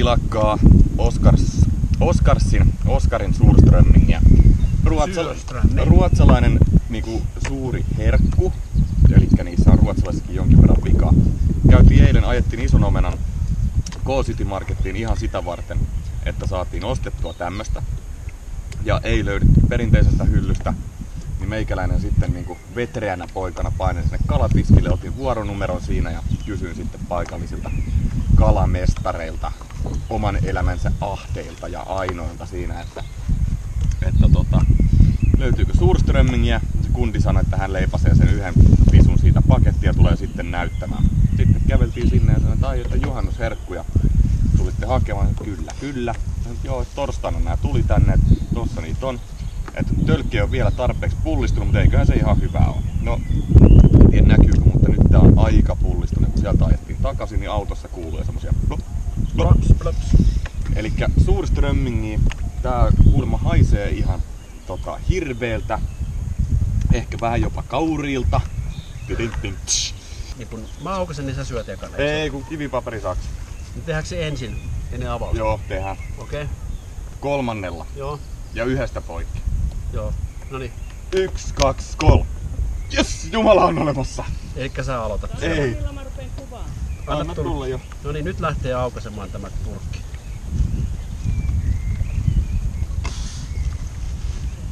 silakkaa, Oscars, Oscarsin, Oscarin suurströmmingiä. Ruotsala, Surströmming. ruotsalainen niinku, suuri herkku, eli niissä on ruotsalaisessakin jonkin verran vikaa. Käytiin eilen, ajettiin ison omenan K-City Markettiin ihan sitä varten, että saatiin ostettua tämmöstä. Ja ei löydetty perinteisestä hyllystä, niin meikäläinen sitten niin vetreänä poikana painin sinne kalatiskille, otin vuoronumeron siinä ja kysyin sitten paikallisilta kalamestareilta, oman elämänsä ahteilta ja ainoilta siinä, että, että tota, löytyykö suurströmmingiä. Se kundi sanoi, että hän leipasee sen yhden pisun siitä pakettia ja tulee sitten näyttämään. Sitten käveltiin sinne ja sanoi, että ai, että juhannusherkkuja tulitte hakemaan. Kyllä, kyllä. Sanoin, että joo, että torstaina nämä tuli tänne, että tossa niitä on. Että tölkki on vielä tarpeeksi pullistunut, mutta eiköhän se ihan hyvä ole. No, en tiedä näkyykö, mutta nyt tää on aika pullistunut. Kun sieltä ajettiin takaisin, niin autossa kuuluu semmosia plop, plop. Plops, plops. Eli suurströmmingi, tää kuulemma haisee ihan tota, hirveeltä, ehkä vähän jopa kauriilta. Tidin, tsch. Niin kun mä aukasen, niin sä syöt ekana. Ei, kun kivipaperisaks. se? Niin tehdäänkö se ensin, ennen avausta? Joo, tehdään. Okei, okay. Kolmannella. joo, Ja yhdestä poikki. joo. No niin, Yksi, kaksi, kolme. Jes, Jumala on olemassa. elikkä sä aloitat. Ei. Anna tulla. tulla jo. No niin, nyt lähtee aukaisemaan tämä purkki.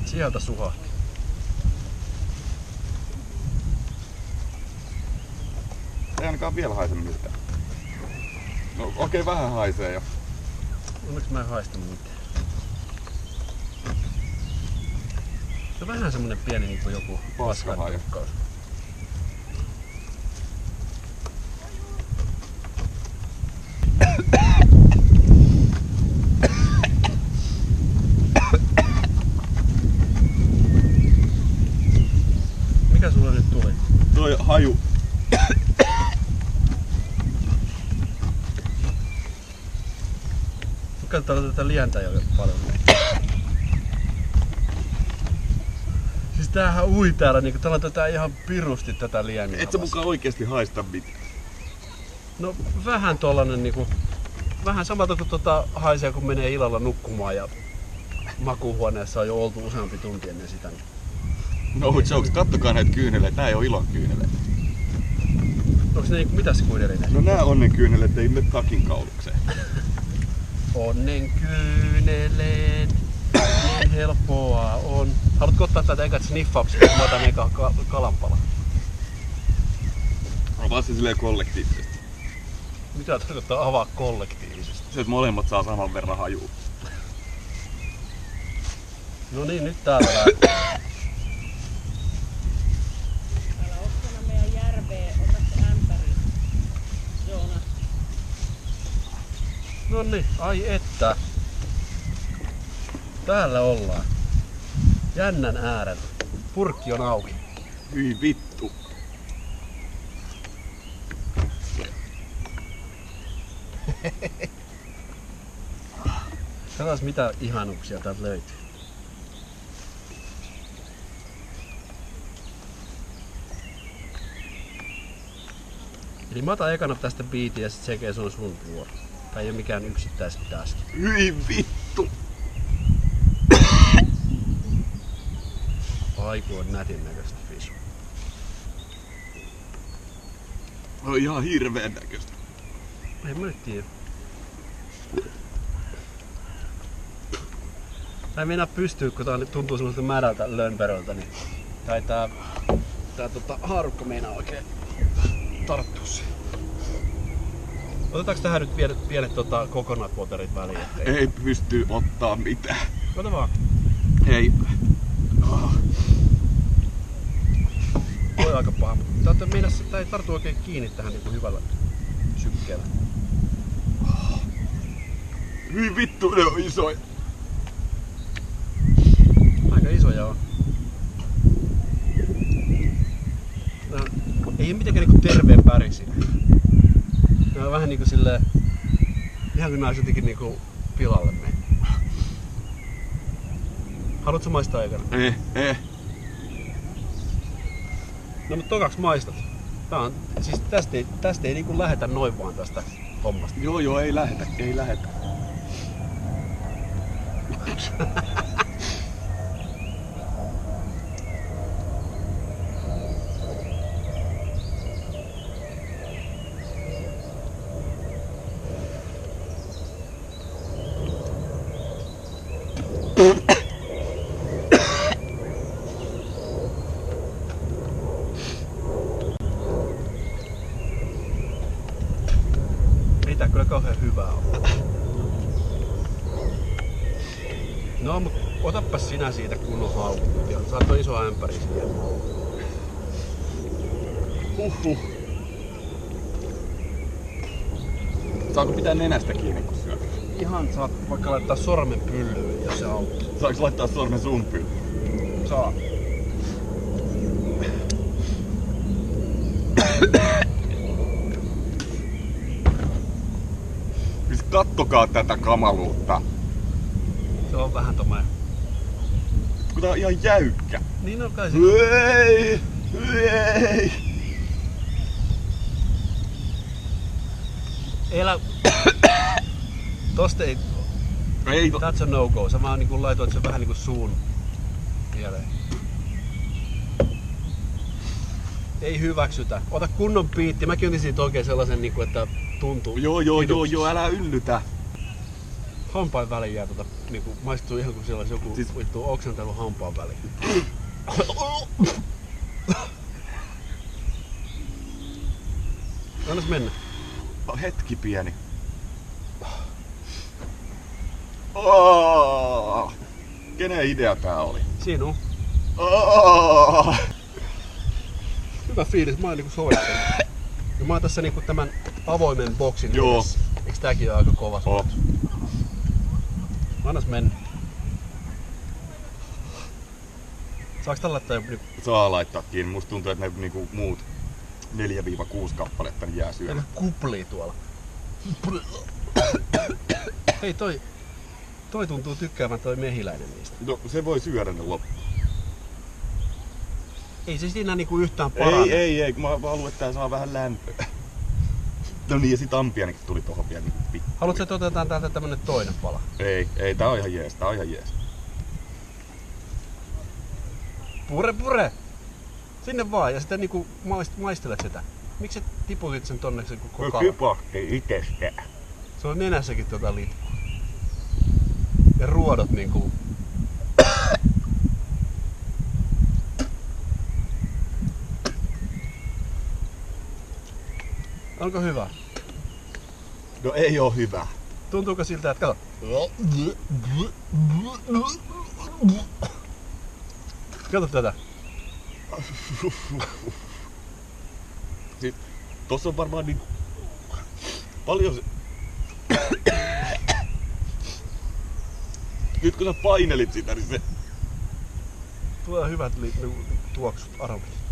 Sieltä suhahti. Ei ainakaan vielä haise miltään. No okei, okay, vähän haisee jo. Onneksi mä en haista mitään. Se on vähän semmonen pieni niinku joku Paskahaju. Mikä sulle nyt tuli? Toi haju. Katsotaan tätä lientä jo paljon. Siis tämähän ui täällä, niinku täällä on tätä ihan pirusti tätä liemiä. Et sä mukaan oikeesti haista mitään. No vähän tollanen niinku, vähän samalta kuin tota haisee kun menee illalla nukkumaan ja makuuhuoneessa on jo oltu useampi tunti ennen sitä. Niin. No jokes, kattokaa näitä kyyneleitä. Tää ei oo ilon kyyneleitä. Onks ne niinku, mitä se kuitenkin No nää onnen kyyneleet ei mene takin kaulukseen. Onnen kyyneleet, niin helppoa on. Haluatko ottaa tätä ekat sniffauksia, kun mä otan eka ka- kalanpala? Avaa se silleen kollektiivisesti. Mitä tarkoittaa avaa kollektiivisesti? Se, että molemmat saa saman verran hajua. No niin, nyt täällä lähtee. Täällä oksana meidän järveen. Ota se ämpäri. Joona. No niin, ai että. Täällä ollaan. Jännän äärellä. Purkki on auki. Hyi vittu. Katsotaan mitä ihanuuksia täältä löytyy. Eli mä otan ekana tästä biitin ja sit se on sun vuoro. Tää ei oo mikään yksittäistaski. Hyi vittu. Aiku on nätin näköistä visu. On ihan hirveen näköistä. Ei mä nyt tiedä. Tää ei meinaa pystyä, kun tää tuntuu semmoiselta märältä lönperöltä, niin tai tää, tää tota, haarukka meinaa oikein tarttua siihen. Otetaanko tähän nyt pienet, pienet tota, kokonaispoterit väliin? Ettei... Ei pysty ottaa mitään. Ota vaan. Ei. Toi aika paha, tää, meinaa, tää ei tartu oikein kiinni tähän niinku hyvällä sykkeellä. Hyi vittu, ne on isoja. Aika isoja on. Nää, ei oo mitenkään niinku terveen värisiä. Nää on vähän niinku silleen... Ihan kun nää olisi jotenkin niinku pilalle mennyt. Haluatko maistaa aikana? Eh, eh. No mutta tokaks maistat. Tää on, siis tästä ei, tästä ei niinku lähetä noin vaan tästä hommasta. Joo joo, ei lähetä, ei lähetä. Ei tää kyllä kauhean hyvää ole. No, mut otapas sinä siitä kunnon haukut. Ja saat on iso ämpäri siihen. Huhhuh. Saako pitää nenästä kiinni kun syö? Ihan saat vaikka laittaa sormen pyllyyn, jos se auttaa. Saaks laittaa sormen sun pyllyyn? Saa. Siis kattokaa tätä kamaluutta. Se on vähän tommonen. Kun tää on ihan jäykkä. Niin on kai se. Ei, ei. Elä... Tosta ei... Ei, to... That's a no-go. Sä vaan niinku laitoit sen vähän niinku suun pieleen. Ei hyväksytä. Ota kunnon piitti. Mäkin otin siitä oikein sellaisen, niinku, että tuntuu. Joo, joo, joo, joo, älä yllytä. Hampain väliin jää tota, niinku, maistuu ihan kuin siellä olisi joku Siis- vittu oksentelu hampaan väliin. Annas mennä. Hetki pieni. Oh, kenen idea tää oli? Siinä on. Oh, Hyvä fiilis, mä oon niinku soittanut. Ja mä oon tässä niinku tämän avoimen boksin Joo. edessä. Eiks tääkin ole aika kova? oh. Annas mennä. Saaks tällä laittaa joku Saa laittaa kiinni. Musta tuntuu, että ne niinku muut 4-6 kappaletta niin jää. Teillä kuplii tuolla. Hei toi, toi tuntuu tykkäävän toi mehiläinen niistä. No, se voi syödä ne loppu. Ei se siinä niinku yhtään parane. Ei, ei, ei, kun mä haluan, että tää saa vähän lämpöä. No niin, ja sit ampianikin tuli tohon vielä pikku. Haluatko, että otetaan täältä tämmönen toinen pala? Ei, ei, tää on ihan jees, tää on ihan jees. Pure, pure! Sinne vaan ja sitten niinku maist, maistelet sitä. Miksi sä tiputit sen tonne sen koko No kala? kypahti itsestään. Se on nenässäkin tota litkua. Ja ruodot niinku... Onko hyvä? No ei oo hyvä. Tuntuuko siltä, että kato. Kato tätä. Sit, tossa on varmaan niin paljon se... Nyt kun sä painelit sitä, niin se... Tulee hyvät li- tuoksut, aromit.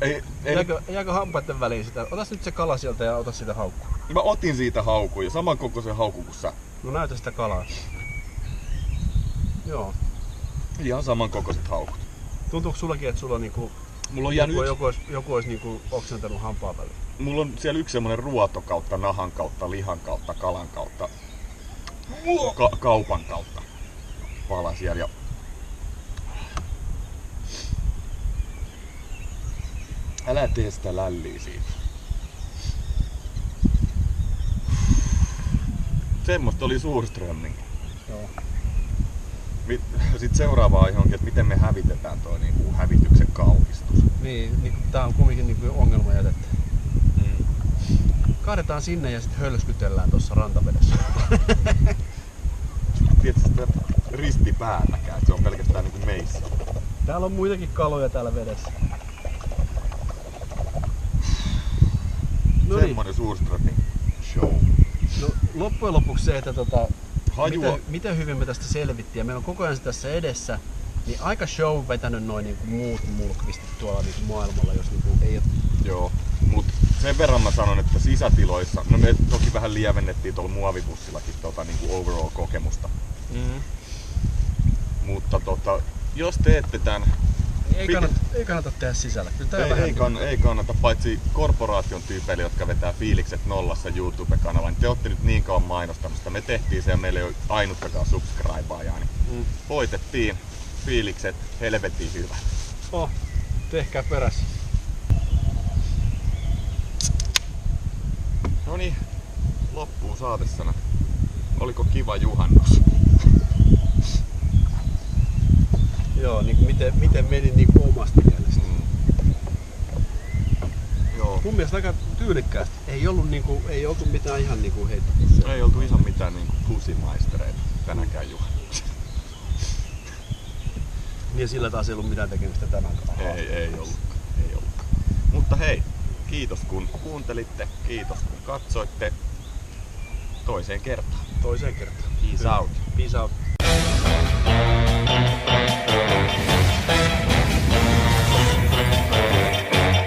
Ei, ei, Jääkö, jääkö hampaiden väliin sitä? Ota nyt se kala sieltä ja ota sitä haukkua. Mä otin siitä haukun ja saman kokoisen haukun kuin sä. No näytä sitä kalaa. Joo. Ihan saman kokoiset haukut. Tuntuuko sullakin, että sulla on niinku, Mulla on, joku, yksi, joku, olisi, joku olisi niinku oksentanut hampaan väliin? mulla on siellä yksi semmonen ruoto kautta, nahan kautta, lihan kautta, kalan kautta, ka- kaupan kautta pala siellä. Ja... Älä tee sitä lälliä siitä. Semmosta oli Suurströmming. Joo. Sitten seuraava aihe onkin, että miten me hävitetään tuo niinku hävityksen kauhistus. Niin, niin tää on kumminkin niinku ongelma jätettä. Mm. Kaadetaan sinne ja sitten hölskytellään tuossa rantavedessä. Tiedätkö sitä ristipäätäkään, se on pelkästään niinku meissä. Täällä on muitakin kaloja täällä vedessä. No niin, Semmonen show. no, loppujen lopuksi se, että tota, Hajua. miten, miten hyvin me tästä selvittiin ja meillä on koko ajan se tässä edessä, niin aika show vetänyt noin niinku muut mulkvistit tuolla niinku maailmalla, jos niinku ei ole Joo. Mut sen verran mä sanon, että sisätiloissa, no me toki vähän lievennettiin tuolla muovibussillakin tota niinku overall kokemusta. mm. Mutta tota, jos teette tän Ei kannata, ei kannata tehdä sisällä. Kyllä Ei, vähän... ei, kann, ei kannata, paitsi korporaation tyypeille, jotka vetää fiilikset nollassa YouTube-kanavalla. Niin te olette nyt niin kauan mainostanut sitä. Me tehtiin se ja meillä ei ole ainuttakaan subscribaajaa. Niin Mm. voitettiin fiilikset helvetin hyvä. Oh, tehkää perässä. No niin, loppuun saatessana. Oliko kiva juhannus? Joo, niin kuin miten, miten meni niin kuin omasta mielestä. Mm. Joo. Mun mielestä aika tyylikkäästi. Ei ollut niinku, ei oltu mitään ihan niinku heti. Ei oltu ihan mitään niinku pusimaistereita tänäkään juhannuksena. Niin sillä taas ei ollut mitään tekemistä tämän kanssa. Ei, ei ollutkaan. Ei ollutkaan. Mutta hei, kiitos kun kuuntelitte, kiitos kun katsoitte. Toiseen kertaan. Toiseen kertaan. Peace out. Peace out.